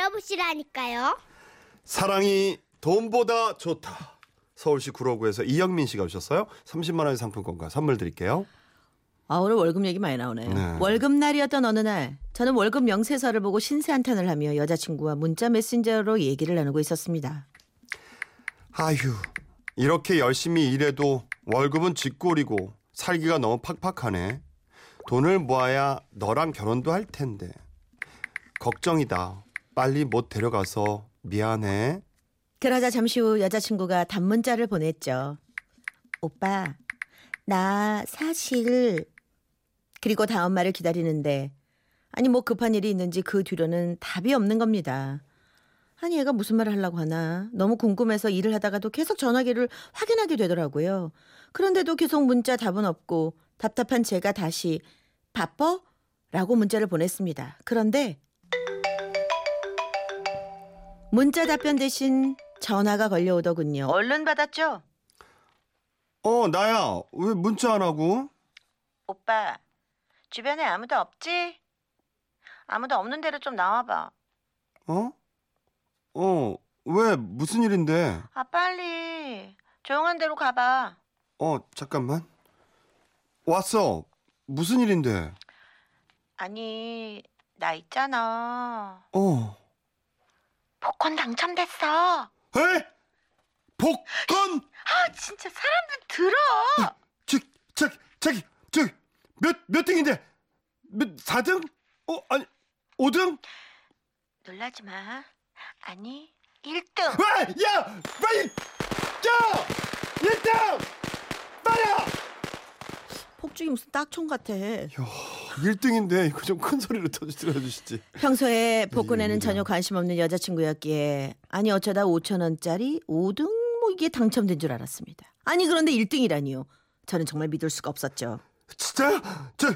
들어보시라니까요. 사랑이 돈보다 좋다. 서울시 구로구에서 이영민 씨가 오셨어요. 30만 원의 상품권과 선물 드릴게요. 아 오늘 월급 얘기 많이 나오네요. 네. 월급 날이었던 어느 날 저는 월급 명세서를 보고 신세 한탄을 하며 여자친구와 문자 메신저로 얘기를 나누고 있었습니다. 아휴, 이렇게 열심히 일해도 월급은 쥐꼬리고 살기가 너무 팍팍하네. 돈을 모아야 너랑 결혼도 할 텐데. 걱정이다. 빨리 못 데려가서 미안해. 그러자 잠시 후 여자친구가 단문자를 보냈죠. 오빠, 나 사실 그리고 다음 말을 기다리는데 아니 뭐 급한 일이 있는지 그 뒤로는 답이 없는 겁니다. 아니 얘가 무슨 말을 하려고 하나 너무 궁금해서 일을 하다가도 계속 전화기를 확인하게 되더라고요. 그런데도 계속 문자 답은 없고 답답한 제가 다시 바빠? 라고 문자를 보냈습니다. 그런데 문자 답변 대신 전화가 걸려오더군요. 얼른 받았죠? 어, 나야. 왜 문자 안 하고? 오빠, 주변에 아무도 없지? 아무도 없는 데로 좀 나와봐. 어? 어, 왜 무슨 일인데? 아, 빨리. 조용한 데로 가봐. 어, 잠깐만. 왔어. 무슨 일인데? 아니, 나 있잖아. 어. 복권 당첨됐어. 에? 복권? 아, 진짜 사람들 들어. 저, 저, 저기, 저, 몇, 몇 등인데? 몇, 4등? 어, 아니, 5등? 놀라지 마. 아니, 1등. 와, 야! 빨리! 야! 1등! 빨리! 폭죽이 무슨 딱총 같아. 1등인데 이거 좀 큰 소리로 들어주시지. 평소에 복권에는 예, 전혀 관심 없는 여자친구였기에 아니 어쩌다 5천 원짜리 5등 뭐 이게 당첨된 줄 알았습니다. 아니 그런데 1등이라니요. 저는 정말 믿을 수가 없었죠. 진짜요? 저,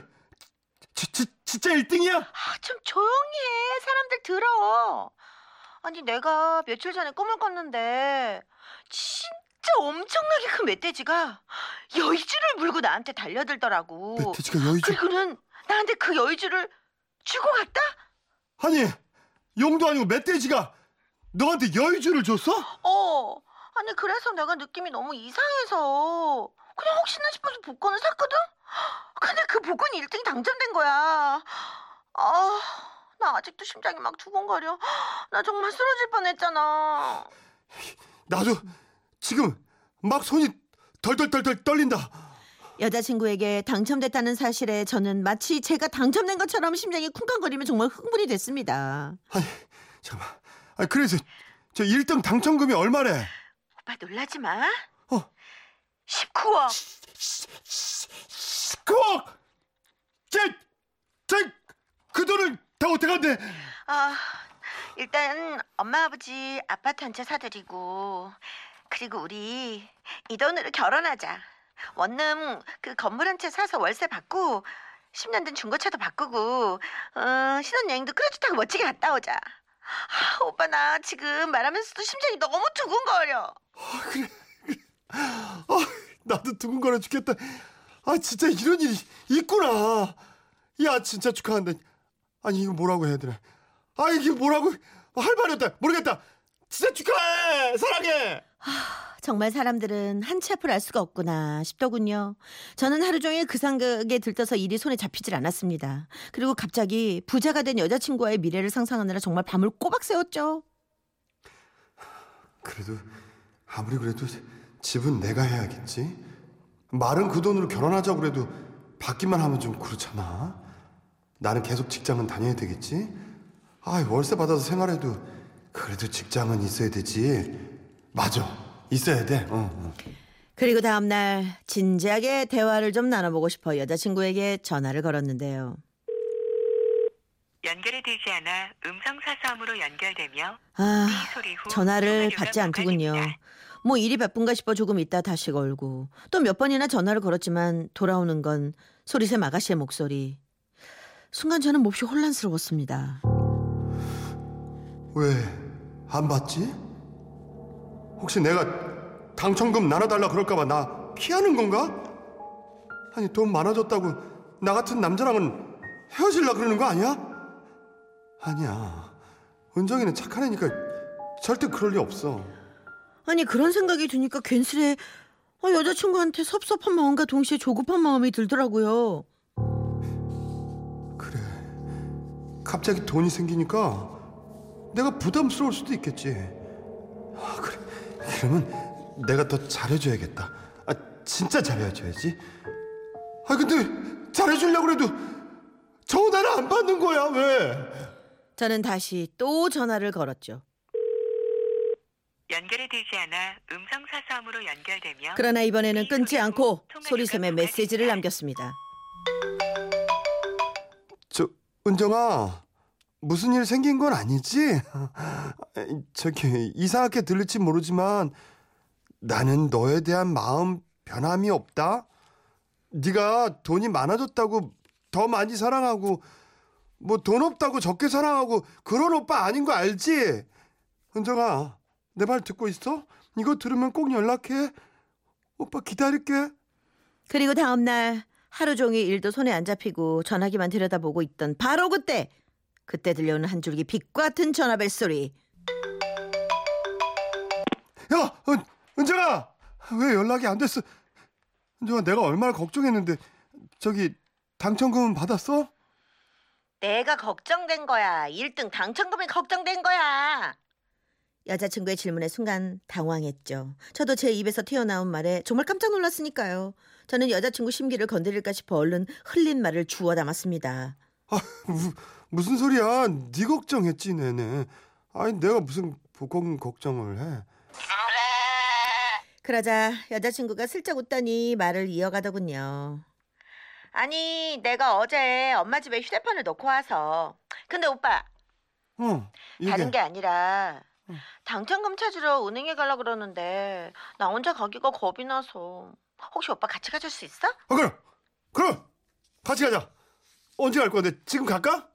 지, 지, 진짜 1등이야? 아, 좀 조용히 해. 사람들 들어. 아니 내가 며칠 전에 꿈을 꿨는데 진짜 엄청나게 큰 멧돼지가 여의주를 물고 나한테 달려들더라고. 멧돼지가 여의주. 그리고는 나한테 그 여의주를 주고 갔다? 아니, 용도 아니고 멧돼지가 너한테 여의주를 줬어? 어. 아니 그래서 내가 느낌이 너무 이상해서 그냥 혹시나 싶어서 복권을 샀거든? 근데 그 복권이 1등이 당첨된 거야. 아, 나 아직도 심장이 막 두근거려. 나 정말 쓰러질 뻔했잖아. 나도 지금 막 손이 덜덜덜덜 떨린다. 여자친구에게 당첨됐다는 사실에 저는 마치 제가 당첨된 것처럼 심장이 쿵쾅거리며 정말 흥분이 됐습니다. 아니, 잠깐만. 아, 그래서 저 1등 당첨금이 얼마래? 오빠 놀라지 마. 어. 19억. 19억! 쟤, 쟤, 그 돈을 다 어떻게 한대? 아, 일단 엄마 아버지 아파트 한 채 사드리고 그리고 우리 이 돈으로 결혼하자. 원룸 그 건물 한 채 사서 월세 받고 10년 된 중고차도 바꾸고 어, 신혼여행도 크루즈 타고 멋지게 갔다 오자. 아, 오빠 나 지금 말하면서도 심장이 너무 두근거려. 아, 나도 두근거려 죽겠다. 아, 진짜 이런 일이 있구나. 야, 진짜 축하한다. 아니, 이거 뭐라고 해야 되나? 아, 이게 뭐라고? 할 말이 없다. 모르겠다. 진짜 축하해! 사랑해! 정말 사람들은 한치 앞을 알 수가 없구나 싶더군요. 저는 하루 종일 그 생각에 들떠서 일이 손에 잡히질 않았습니다. 그리고 갑자기 부자가 된 여자친구와의 미래를 상상하느라 정말 밤을 꼬박 새웠죠. 그래도, 아무리 그래도 집은 내가 해야겠지. 말은 그 돈으로 결혼하자고 그래도 받기만 하면 좀 그렇잖아. 나는 계속 직장은 다녀야 되겠지. 아, 월세 받아서 생활해도 그래도 직장은 있어야 되지. 맞아. 있어야 돼. 어, 어. 그리고 다음 날 진지하게 대화를 좀 나눠보고 싶어 여자친구에게 전화를 걸었는데요. 연결이 되지 않아 음성 사서함으로 연결되며 아, 이 소리 후 전화를 받지 않더군요. 뭐 일이 바쁜가 싶어 조금 있다 다시 걸고 또 몇 번이나 전화를 걸었지만 돌아오는 건 소리샘 아가씨의 목소리. 순간 저는 몹시 혼란스러웠습니다. 왜 안 받지? 혹시 내가 당첨금 나눠달라 그럴까봐 나 피하는 건가? 아니 돈 많아졌다고 나 같은 남자랑은 헤어질라 그러는 거 아니야? 아니야. 은정이는 착한 애니까 절대 그럴 리 없어. 아니 그런 생각이 드니까 괜스레 어, 여자친구한테 섭섭한 마음과 동시에 조급한 마음이 들더라고요. 그래. 갑자기 돈이 생기니까 내가 부담스러울 수도 있겠지. 아, 그래. 그러면 내가 더 잘해줘야겠다. 아, 진짜 잘해줘야지. 아, 근데 잘해주려고 해도 전화를 안 받는 거야, 왜? 저는 다시 또 전화를 걸었죠. 연결이 되지 않아 음성 사서함으로 연결되며 그러나 이번에는 끊지 않고 소리샘에 메시지를 남겼습니다. 저, 은정아. 무슨 일 생긴 건 아니지? 저기 이상하게 들릴지 모르지만 나는 너에 대한 마음 변함이 없다. 네가 돈이 많아졌다고 더 많이 사랑하고 뭐 돈 없다고 적게 사랑하고 그런 오빠 아닌 거 알지? 은정아, 내 말 듣고 있어? 이거 들으면 꼭 연락해. 오빠 기다릴게. 그리고 다음 날 하루 종일 일도 손에 안 잡히고 전화기만 들여다보고 있던 바로 그때 그때 들려오는 한 줄기 빛과 같은 전화벨 소리. 야, 은, 은정아, 왜 연락이 안 됐어? 은정아, 내가 얼마나 걱정했는데 저기 당첨금 받았어? 내가 걱정된 거야. 1등 당첨금이 걱정된 거야. 여자친구의 질문에 순간 당황했죠. 저도 제 입에서 튀어나온 말에 정말 깜짝 놀랐으니까요. 저는 여자친구 심기를 건드릴까 싶어 얼른 흘린 말을 주워 담았습니다. 아, 무, 무슨 소리야? 네 걱정했지, 내내. 아니, 내가 무슨 복권 걱정을 해? 그러자 여자친구가 슬쩍 웃더니 말을 이어가더군요. 아니, 내가 어제 엄마 집에 휴대폰을 놓고 와서. 근데 오빠, 어, 이게. 다른 게 아니라 응. 당첨금 찾으러 은행에 가려 그러는데 나 혼자 가기가 겁이 나서. 혹시 오빠 같이 가줄 수 있어? 아, 그럼, 그럼 같이 가자. 언제 갈 건데? 지금 갈까?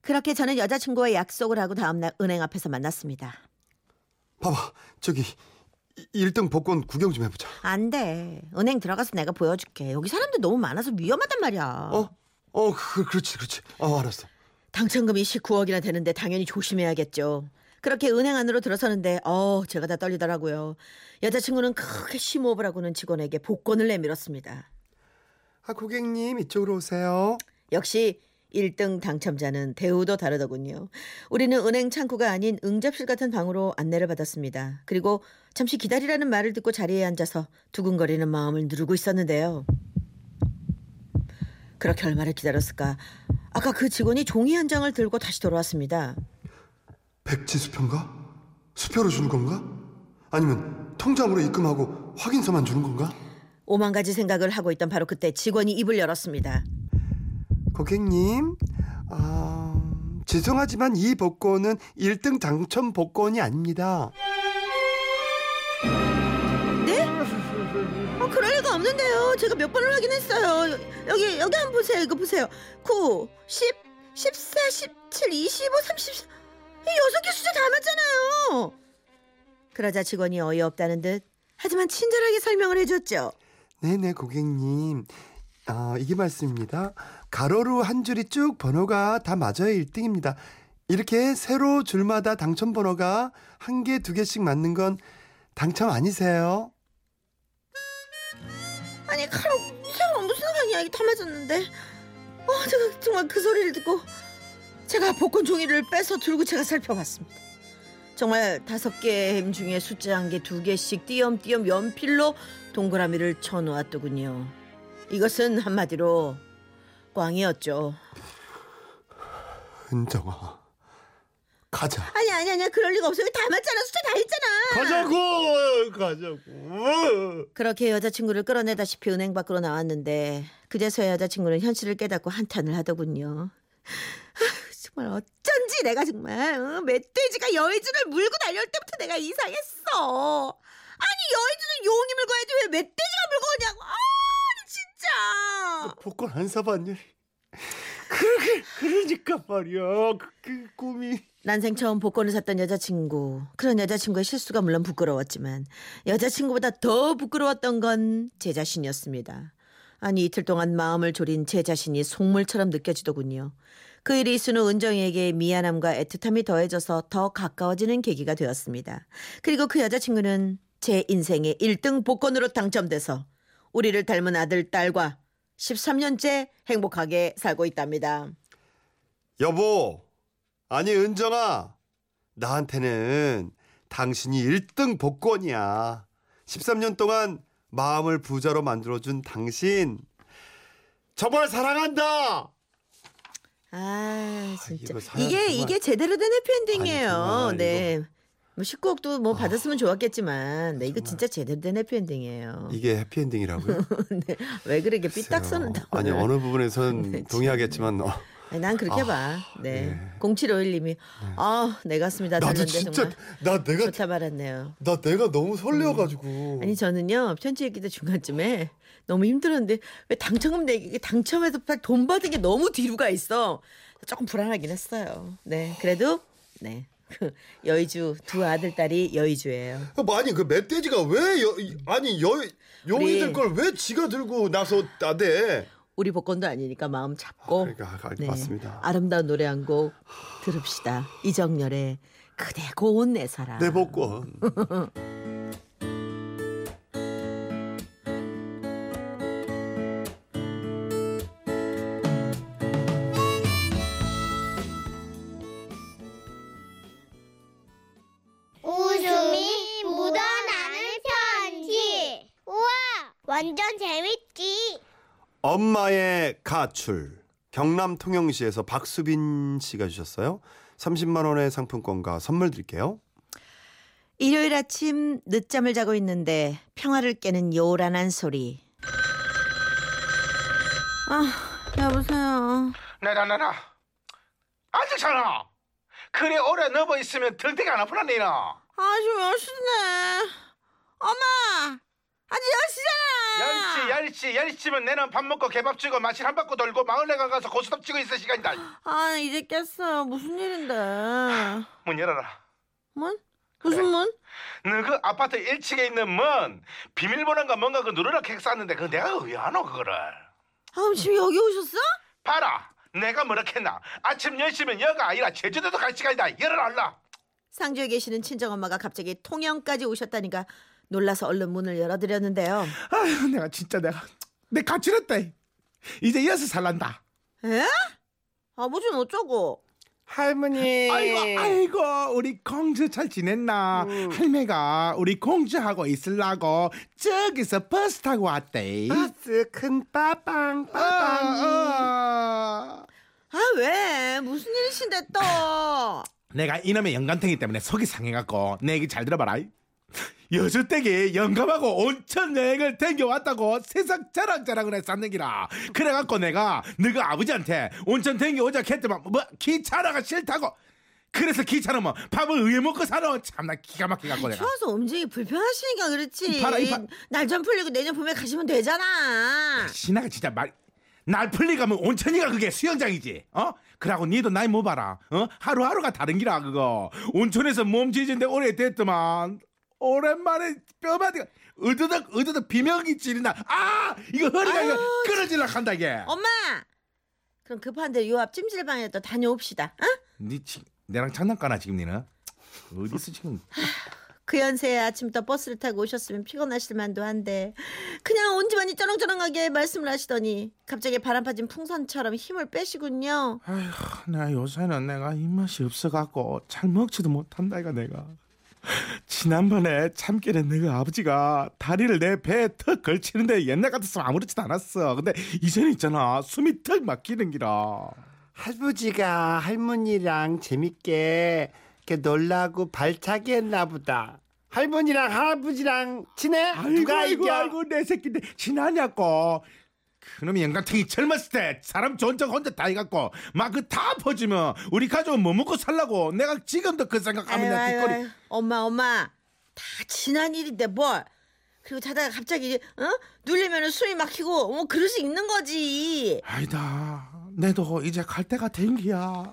그렇게 저는 여자친구와 약속을 하고 다음날 은행 앞에서 만났습니다. 봐봐, 저기 1등 복권 구경 좀 해보자. 안 돼. 은행 들어가서 내가 보여줄게. 여기 사람들 너무 많아서 위험하단 말이야. 어, 어, 그, 그렇지, 그렇지. 어, 알았어. 당첨금이 19억이나 되는데 당연히 조심해야겠죠. 그렇게 은행 안으로 들어서는데 어 제가 다 떨리더라고요. 여자친구는 크게 심호흡을 하고는 직원에게 복권을 내밀었습니다. 아, 고객님 이쪽으로 오세요. 역시 1등 당첨자는 대우도 다르더군요. 우리는 은행 창구가 아닌 응접실 같은 방으로 안내를 받았습니다. 그리고 잠시 기다리라는 말을 듣고 자리에 앉아서 두근거리는 마음을 누르고 있었는데요. 그렇게 얼마를 기다렸을까? 아까 그 직원이 종이 한 장을 들고 다시 돌아왔습니다. 백지 수표인가? 수표로 주는 건가? 아니면 통장으로 입금하고 확인서만 주는 건가? 오만 가지 생각을 하고 있던 바로 그때 직원이 입을 열었습니다. 고객님, 아, 죄송하지만 이 복권은 1등 당첨 복권이 아닙니다. 네? 어, 그럴 리가 없는데요. 제가 몇 번을 확인했어요. 여기 여기 한번 보세요. 이거 보세요. 9, 10, 14, 17, 25, 34. 이 여섯 개 숫자 다 맞잖아요. 그러자 직원이 어이없다는 듯 하지만 친절하게 설명을 해줬죠. 네네 고객님, 아, 이게 말씀입니다. 가로로 한 줄이 쭉 번호가 다 맞아야 1등입니다. 이렇게 세로 줄마다 당첨 번호가 한 개, 두 개씩 맞는 건 당첨 아니세요? 아니 가로 세로 무슨 상관이야? 이게 다 맞았는데. 어, 제가 정말 그 소리를 듣고 제가 복권 종이를 빼서 들고 제가 살펴봤습니다. 정말 다섯 개의 햄 중에 숫자 한 개, 두 개씩 띄엄띄엄 연필로 동그라미를 쳐놓았더군요. 이것은 한마디로 꽝이었죠. 은정아, 가자. 아니 아니 아니야 그럴 리가 없어요. 다 맞잖아 숫자 다 있잖아. 가자고, 가자고. 그렇게 여자친구를 끌어내다시피 은행 밖으로 나왔는데 그제서야 여자친구는 현실을 깨닫고 한탄을 하더군요. 아휴, 정말 어쩐지 내가 정말 어, 멧돼지가 여의주를 물고 달려올 때부터 내가 이상했어. 아니 여의주는 용이 물고 해야지 왜 멧돼지가 물고 오냐고. 아니 진짜. 복권 안 사봤니? 그렇게 그러니까 말이야. 그, 그 꿈이. 난생 처음 복권을 샀던 여자친구. 그런 여자친구의 실수가 물론 부끄러웠지만 여자친구보다 더 부끄러웠던 건 제 자신이었습니다. 아니 이틀 동안 마음을 졸인 제 자신이 속물처럼 느껴지더군요. 그 일이 있은 후 은정이에게 미안함과 애틋함이 더해져서 더 가까워지는 계기가 되었습니다. 그리고 그 여자친구는 제 인생의 1등 복권으로 당첨돼서 우리를 닮은 아들, 딸과 13년째 행복하게 살고 있답니다. 여보, 아니 은정아, 나한테는 당신이 1등 복권이야. 13년 동안 마음을 부자로 만들어준 당신 정말 사랑한다. 아 진짜 이거 사연 이게 정말- 이게 제대로 된 해피엔딩이에요. 아니, 정말 네. 뭐 19억도 뭐 아, 받았으면 좋았겠지만 네, 이거. 진짜 제대로 된 해피엔딩이에요. 이게 해피엔딩이라고요? 네. 왜 그렇게 삐딱 서는 글쎄요. 아니 어느 부분에선 동의하겠지만 어, 아니, 난 그렇게 아, 봐. 네. 네. 0751님이 아, 내 가슴이 다 나도 닮는데 진짜 정말 나 내가 좋다 말았네요. 나 내가 너무 설레어 가지고 아니 저는요 편지 읽기 때 중간쯤에 너무 힘들었는데 왜 당첨금 내기 당첨해서 돈 받은 게 너무 뒤로 가 있어 조금 불안하긴 했어요. 네 그래도 네 그 여의주 두 아들 딸이 여의주예요. 아니 그 멧돼지가 왜 여, 이- 아니 여 용이 우리- 들걸 왜 지가 들고 나서 나대? 우리 복권도 아니니까 마음 잡고 네. 그러니까, 아, 맞습니다. 아름다운 노래 한 곡 들읍시다. 이정열의 그대 고운 내 사랑. 내 복권. 가출. 경남 통영시에서 박수빈 씨가 주셨어요. 30만 원의 상품권과 선물 드릴게요. 일요일 아침 늦잠을 자고 있는데 평화를 깨는 요란한 소리. 아 여보세요. 내라 아직 자나 그래 오래 누워 있으면 덜대가 안 아프나 니나 아직 몇 시네. 엄마 아직 열 시잖아. 열시 열시 열시면 내는 밥 먹고 개밥 주고 마실 한 바퀴 돌고 마을내가 가서 고스톱 치고 있을 시간이다 아 이제 깼어요. 무슨 일인데? 문 열어라 뭔? 무슨 문? 너그 아파트 1층에 있는 문 비밀번호인가 뭔가 그 누르라 객 쌌는데 그 내가 왜 안 오 그거를 아 지금 여기 오셨어? 봐라 내가 뭐라 했나 아침 10시면 여가 아니라 제주도도 갈 시간이다 열어라 상주에 계시는 친정엄마가 갑자기 통영까지 오셨다니까 놀라서 얼른 문을 열어드렸는데요. 아휴 내가 진짜 내가 내 가출했다 이제 이어서 살란다 에? 아버지는 어쩌고? 할머니. 아이고 아이고 우리 공주 잘 지냈나 할매가 우리 공주하고 있으려고 저기서 버스 타고 왔대 버스 큰 빠빵 어, 어. 아 왜? 무슨 일이신데 또? 내가 이놈의 영감탱이 때문에 속이 상해갖고 내 얘기 잘 들어봐라 여주댁이 영감하고 온천 여행을 댕겨왔다고 세상 자랑자랑을 했었는기라 그래갖고 내가 너가 아버지한테 온천 댕겨오자 했더만 뭐 기차라가 싫다고 그래서 기차는 뭐 밥을 의에 먹고 사는 참나 기가 막히갖고 내가 추워서 움직이 불편하시니까 그렇지. 봐라, 이 봐. 날좀 풀리고 내년 봄에 가시면 되잖아. 신나가 진짜 말. 날 풀리가면 온천이가 그게 수영장이지, 어? 그러고 니도 나이 뭐 봐라, 어? 하루하루가 다른 기라 그거. 온천에서 몸 지진 데 오래됐더만 오랜만에 뼈마디가 으드득 으드득 비명이 지린다. 아, 이거 허리가 이거 끊어질라 한다 이게. 엄마. 그럼 급한데 요 앞 찜질방에 또 다녀옵시다. 어? 니 지, 내랑 장난까나 지금 니는? 어디서 지금? 그 연세에 아침부터 버스를 타고 오셨으면 피곤하실 만도 한데 그냥 온 집안이 쩌렁쩌렁하게 말씀을 하시더니 갑자기 바람 빠진 풍선처럼 힘을 빼시군요. 아휴, 내가 요새는 내가 입맛이 없어갖고 잘 먹지도 못한다 이가 내가. 지난번에 참깨에 너가 아버지가 다리를 내 배에 턱 걸치는데 옛날 같았으면 아무렇지도 않았어. 근데 이제는 있잖아 숨이 턱 막히는 기라. 할아버지가 할머니랑 재밌게 이렇게 놀라고 발차기 했나 보다. 할머니랑 할아버지랑 친해? 아이고 누가 아이고 이겨? 아이고 내 새끼인데 지나냐고. 그놈의 영감탱이 젊었을 때 사람 척 혼자 다 해갖고 막 그 다 퍼주면 우리 가족은 뭐 먹고 살라고 내가 지금도 그 생각하면 내 아유, 아유, 엄마 엄마 다 지난 일인데 뭘 그리고 자다가 갑자기 어? 눌리면 숨이 막히고 뭐 그럴 수 있는 거지. 아니다. 내도 이제 갈 때가 된 기야.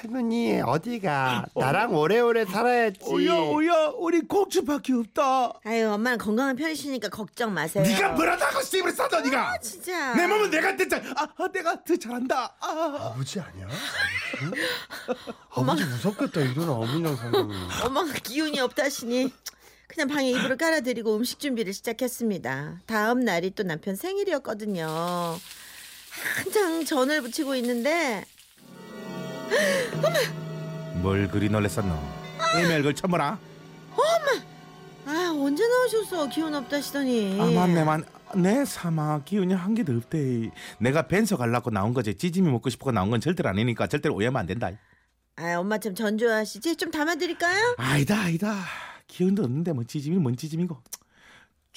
할머니 어디가? 나랑 오래오래 살아야지. 오야 오야 우리 공주밖에 없다. 아유 엄마는 건강한 편이시니까 걱정 마세요. 네가 뭐라다고 씨발 싸다 네가. 진짜. 내 몸은 내가 됐자. 아, 아 내가 더 잘한다. 아. 아버지 아니야? 응? 아버지 무섭겠다 이런 어머니랑 상담이. 엄마가 기운이 없다시니 그냥 방에 이불을 깔아드리고 음식 준비를 시작했습니다. 다음 날이 또 남편 생일이었거든요. 한창 전을 부치고 있는데 뭘 그리 놀랬었노? 이메일 걸 쳐보라. 아 언제 나오셨어 기운 없다시더니 아 맞네 만 내 사마 기운이 한 개도 없대. 내가 벤서 갈라고 나온 거지. 찌짐이 먹고 싶고 나온 건 절대로 아니니까 절대로 오해하면 안 된다. 아 엄마 좀 전조하시지 좀 담아드릴까요? 아니다 아니다. 기운도 없는데 뭐 찌짐이 뭔 찌짐이고.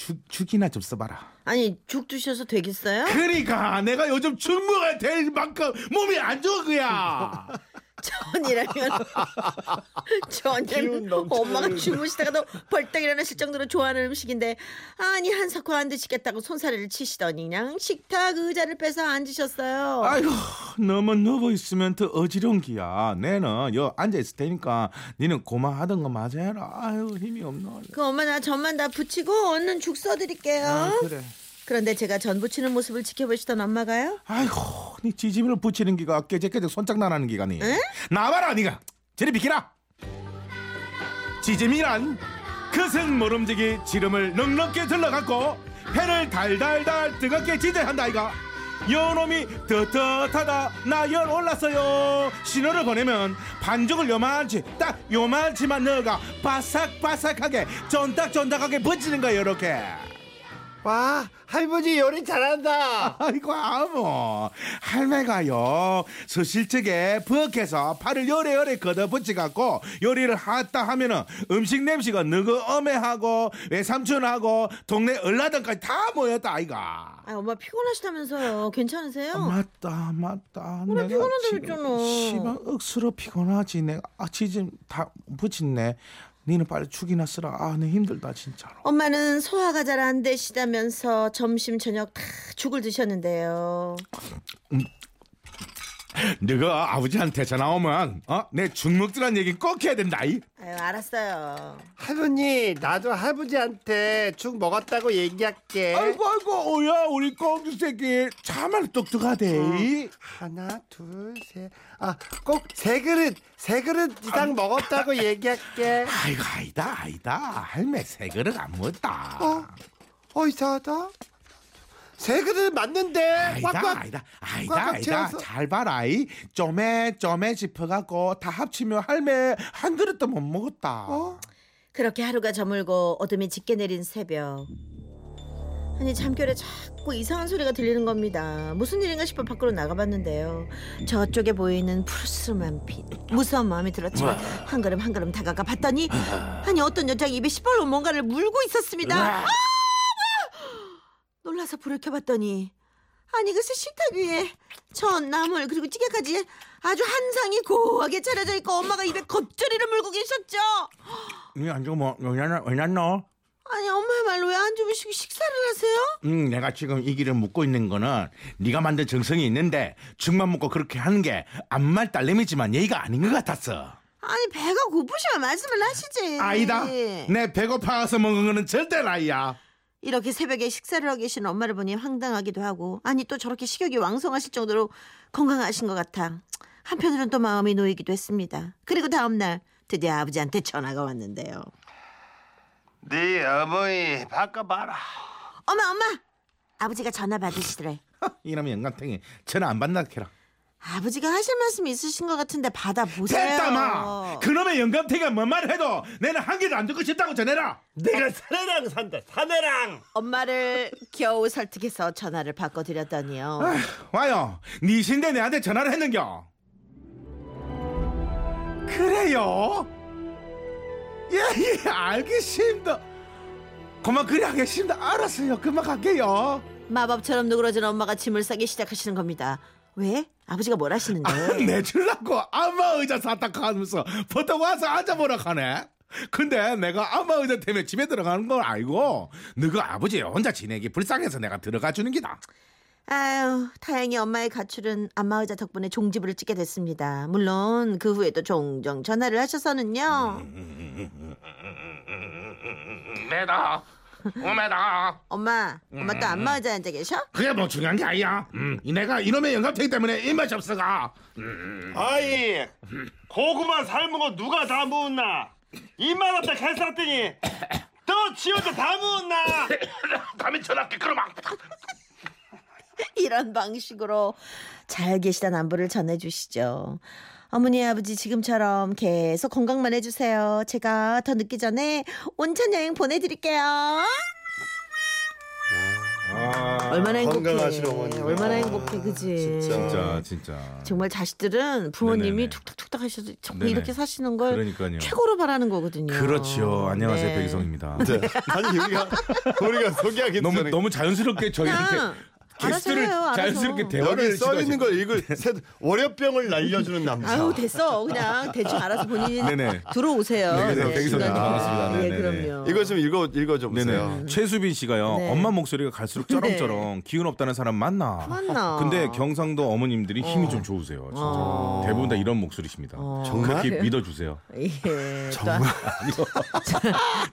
죽 죽이나 좀 써봐라. 아니 죽 드셔서 되겠어요? 그러니까 내가 요즘 죽 먹어야 될 만큼 몸이 안 좋은 거야. 전이라면 전이라면 엄마가 주무시다가도 벌떡 일어나 실 정도로 좋아하는 음식인데 아니 한사코 안 드시겠다고 손사래를 치시더니 그냥 식탁 의자를 빼서 앉으셨어요. 아이고 너무 누워 있으면 더 어지러운 기야. 내는 여 앉아 있을 테니까 니는 고마하던 거 마저 해라. 아유 힘이 없노. 그 엄마 나 전만 다 붙이고 얼른 죽 써드릴게요. 아, 그래. 그런데 제가 전 부치는 모습을 지켜보시던 엄마가요. 아이고, 니 지짐을 붙이는 기가 깨작깨작 손장난하는 기가니. 나와라, 니가. 저리 비키라. 지짐이란 그승 모름지기 지름을 넉넉히 들러갖고 배를 달달달 뜨겁게 지대한다 이가. 요놈이 떳떳하다 나 열 올랐어요 신호를 보내면 반죽을 요만치 딱 요만치만 넣어가 바삭바삭하게 쫀득쫀득하게 붙이는 거야 요렇게 와 할머니 요리 잘한다. 아이고 아모 할매가요 서실적에 부엌에서 팔을 요래요래 걷어붙여갖고 요리를 하다 하면은 음식 냄새가 너그 어매하고 외삼촌하고 동네 얼라던까지 다 모였다 아이가 아 엄마 피곤하시다면서요. 괜찮으세요? 맞다 맞다 그래, 지금 그랬잖아. 씨발 억수로 피곤하지 내가 아 지금 다 붙였네 니는 빨리 죽이나 쓰라 아 내 힘들다 진짜로 엄마는 소화가 잘 안 되시다면서 점심 저녁 다 죽을 드셨는데요. 너가 아버지한테 전화 오면 어 내 죽먹들란 얘기 꼭 해야 된다 이 아유 알았어요. 할머니 나도 할아버지한테 죽 먹었다고 얘기할게. 아이고 아이고 오야 우리 꽁주 새끼 참말 똑똑하대 하나 둘 셋. 아 꼭 세 그릇 세 그릇 이상 먹었다고 얘기할게. 아이고 아니다 아니다 할매 새 그릇 안 먹었다 어? 어 이상하다. 세 그릇 맞는데. 아니다 꽉꽉. 아니다 아니다 꽉꽉 아니다 채워서. 잘 봐라 이 쪼매 쪼매 짚어갖고 다 합치면 할매 한 그릇도 못 먹었다 어? 그렇게 하루가 저물고 어둠이 짙게 내린 새벽. 아니 잠결에 자꾸 이상한 소리가 들리는 겁니다. 무슨 일인가 싶어 밖으로 나가봤는데요. 저쪽에 보이는 푸르스름한 빛. 무서운 마음이 들었지만 한 걸음 한 걸음 다가가 봤더니 아니 어떤 여자가 입에 시뻘건 뭔가를 물고 있었습니다. 아 뭐야! 놀라서 불을 켜봤더니 아니 글쎄 식탁 위에 전 나물 그리고 찌개까지 아주 한 상이 고하게 차려져 있고 엄마가 입에 겉절이를 물고 계셨죠. 이안 좋고 뭐 왜냐나 왜냐노 아니 엄마야말로 왜 안 주무시고 식사를 하세요? 음, 내가 지금 이 길을 묻고 있는 거는 네가 만든 정성이 있는데 죽만 먹고 그렇게 하는 게 암말 딸내미지만 예의가 아닌 것 같았어. 아니 배가 고프시면 말씀을 하시지 아니다. 내 배고파서 먹은 거는 절대 아니야. 이렇게 새벽에 식사를 하고 계신 엄마를 보니 황당하기도 하고 아니 또 저렇게 식욕이 왕성하실 정도로 건강하신 것 같아 한편으로는 또 마음이 놓이기도 했습니다 그리고 다음 날 드디어 아버지한테 전화가 왔는데요 네 어머니 바꿔봐라. 엄마 엄마 아버지가 전화 받으시더래 이놈의 영감탱이 전화 안 받나 캐라. 아버지가 하실 말씀이 있으신 것 같은데 받아 보세요 됐다마. 그놈의 영감탱이가 뭔 말을 해도 내는 한 개도 안 듣고 싶다고 전해라. 내가 사내랑 산다. 사내랑. 엄마를 겨우 설득해서 전화를 바꿔드렸더니요 아휴, 와요. 니신데 내한테 전화를 했는겨. 그래요? 예, 예, 알겠습니다. 그만 그래 하겠습니다. 알았어요. 그만 갈게요. 마법처럼 누그러진 엄마가 짐을 싸기 시작하시는 겁니다. 왜? 아버지가 뭘 하시는데? 내줄라고 아마 의자 샀다 하면서 보통 와서 앉아보라 하네. 근데 내가 아마 의자 때문에 집에 들어가는 걸 알고 너가 아버지 혼자 지내기 불쌍해서 내가 들어가 주는 기다. 아유, 다행히 엄마의 가출은 안마의자 덕분에 종지부를 찍게 됐습니다. 물론 그 후에도 종종 전화를 하셔서는요. 매다 오매다 엄마, 엄마 또 안마의자에 앉아 계셔? 그게 뭐 중요한 게 아니야. 음, 이 내가 이놈의 영감탱이 때문에 입맛이 없어가. 아이 고구마 삶은 거 누가 다 먹었나? 이만 원짜 개쌌더니 또 지어서 다 먹었나? 감히 전화기 그럼 막 이런 방식으로 잘 계시단 안부를 전해주시죠. 어머니 아버지 지금처럼 계속 건강만 해주세요. 제가 더 늦기 전에 온천 여행 보내드릴게요. 얼마나 행복해. 얼마나 행복해, 그지? 진짜 진짜. 정말 자식들은 부모님이 네네네. 툭툭툭툭 하셔서 정말 네네. 이렇게 사시는 걸 그러니까요. 최고로 바라는 거거든요. 그렇죠. 안녕하세요 네. 백이성입니다. 네. 아니 우리가 우리가 소개하기 너무 너무 자연스럽게 저희 이렇게 게스트를 해요, 알아서. 자연스럽게 대화를 여기 써 있는 걸 읽을 새 월요병을 날려주는 남자. 아유 됐어 그냥 대충 알아서 본인이 네네. 들어오세요. 네, 네, 백이성님 중간에. 반갑습니다. 예, 네네네. 그럼요. 이거 좀 읽어 읽어줘 보세요. 네네. 최수빈 씨가요. 네. 엄마 목소리가 갈수록 쩌렁쩌렁 기운 없다는 사람 많나? 맞나? 근데 경상도 어머님들이 힘이 좀 좋으세요. 진짜. 어. 대부분 다 이런 목소리십니다. 정말? 그렇게 믿어주세요. 예. 정말?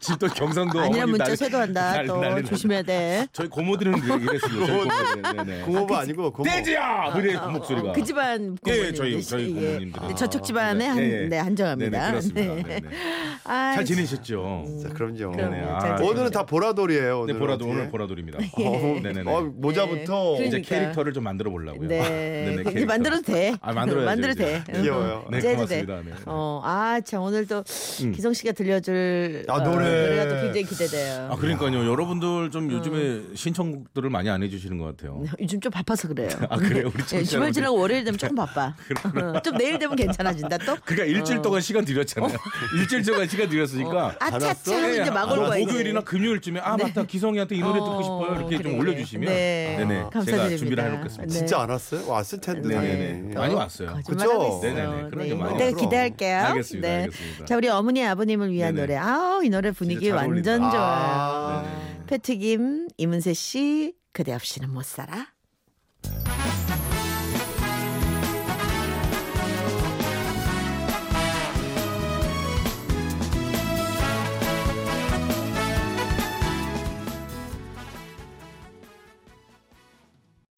지금 또 경상도 아니란 어머니 문자 난리- 쇄도한다. 난리- 또 난리- 조심해야 돼. 저희 고모들은 그- 이랬습니다. 저희 고모들은. 네네. 고모가 아니고 고모. 돼지야! 그래 그 목소리가. 그 집안 예, 고모님. 저희 저희 고모님들은. 네, 저쪽 집안에 한, 예, 예. 네, 한정합니다. 네네, 그렇습니다. 네. 네네. 아, 잘 지내셨죠? 자, 그럼요. 네네. 아, 잘 오늘은 다 보라돌이에요. 네, 오늘 보라돌? 오늘 보라돌입니다. 어, 네네네. 어, 모자부터 네, 이제 그러니까. 캐릭터를 좀 만들어 보려고요. 네. 네네, 이제. 만들어도 돼. 아, 만들어야죠, 만들어도 이제. 돼. 귀여워요. 네, 고맙습니다. 돼. 네. 어, 아, 참 오늘 또 음. 기성 씨가 들려줄 아, 어, 노래. 노래가 또 굉장히 기대돼요. 아 그러니까요. 여러분들 어. 좀 요즘에 신청곡들을 많이 안 해주시는 것 같아요. 요즘 좀 바빠서 그래요. 아, 그래요? 우리 예, 청취자 주말. 지나고 월요일 되면 조금 바빠. 어, 좀 내일 되면 괜찮아진다 또. 그러니까 일주일 동안 시간 드렸잖아요. 일주일 동안 시간 드렸으니까. 아차차 하고 이제 막올 아, 거예요. 목요일이나 금요일쯤에 아 맞다 기성이한테 이 노래 듣고 어, 싶어요 이렇게 좀 그래. 올려주시면 네. 네네 제가 감사드립니다. 준비를 해놓겠습니다. 네. 진짜 안 왔어요? 왔을 텐데. 네네네 당연히. 많이 왔어요. 있어요. 네네네. 그런 게 네, 많이 왔어요. 기대할게요. 알겠습니다, 네. 알겠습니다. 자, 우리 어머니 아버님을 위한 네네. 노래. 아우, 이 노래 분위기 완전. 좋아요. 아. 네네. 패트김, 이문세 씨, 그대 없이는 못 살아.